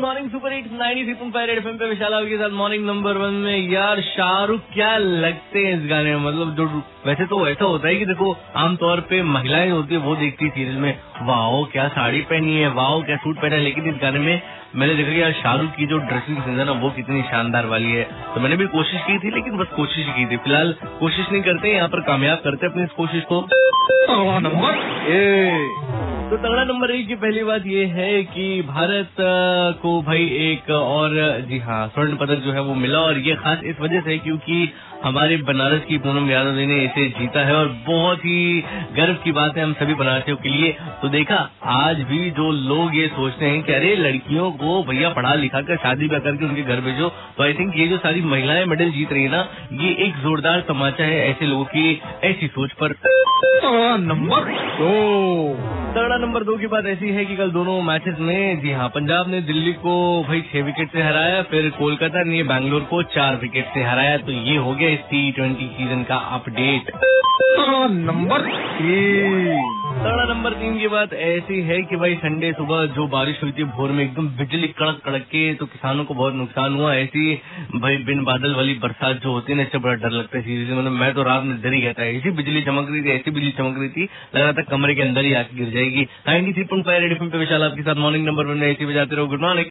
Morning super hits 93.5 FM पे विशाल आपके साथ मॉर्निंग नंबर वन में। यार शाहरुख क्या लगते हैं इस गाने में? मतलब जो वैसे तो ऐसा होता है कि देखो आमतौर पे महिलाएँ होती है वो देखती है सीरियल में वाओ क्या साड़ी पहनी है वाओ क्या सूट पहना है? लेकिन इस गाने में मैंने देखा कि यार शाहरुख की जो ड्रेसिंग सेंस है ना वो कितनी शानदार वाली है। तो मैंने भी कोशिश की थी लेकिन बस कोशिश की थी। फ़िलहाल कोशिश नहीं करते यहाँ पर कामयाब करते अपनी इस कोशिश को। नंबर तो तगड़ा नंबर एक की पहली बात ये है कि भारत को भाई एक और, जी हाँ स्वर्ण पदक जो है वो मिला और ये खास इस वजह से क्योंकि हमारे बनारस की पूनम यादव जी ने इसे जीता है और बहुत ही गर्व की बात है हम सभी बनारसियों के लिए। तो देखा, आज भी जो लोग ये सोचते हैं कि अरे, लड़कियों को भैया पढ़ा लिखा कर शादी ब्याह करके उनके घर भेजो तो आई थिंक ये जो सारी महिलाएँ मेडल जीत रही है ना, ये एक जोरदार तमाचा है ऐसे लोगों की ऐसी सोच पर। नंबर दो। नंबर दो की बात ऐसी है कि कल दोनों मैचेस में, जी हाँ पंजाब ने दिल्ली को भाई छह विकेट से हराया, फिर कोलकाता ने बैंगलोर को चार विकेट से हराया तो ये हो गया इस टी ट्वेंटी सीज़न का अपडेट नंबर तीन। की बात ऐसी है कि भाई संडे सुबह जो बारिश हुई थी भोर में एकदम बिजली कड़क कड़क के तो किसानों को बहुत नुकसान हुआ। ऐसी भाई बिन बादल वाली बरसात जो होती है ना, इससे बड़ा डर लगता है। सीरियसली मतलब मैं तो रात में डर ही गया था। ऐसी बिजली चमक रही थी, ऐसी बिजली चमक रही थी लग रहा था कमरे के अंदर ही आके गिर जाएगी। नाइनटी थ्री पॉइंट फाइव पे विशाल आपके साथ मॉर्निंग नंबर वन ऐसी बजाते रहो। Good morning.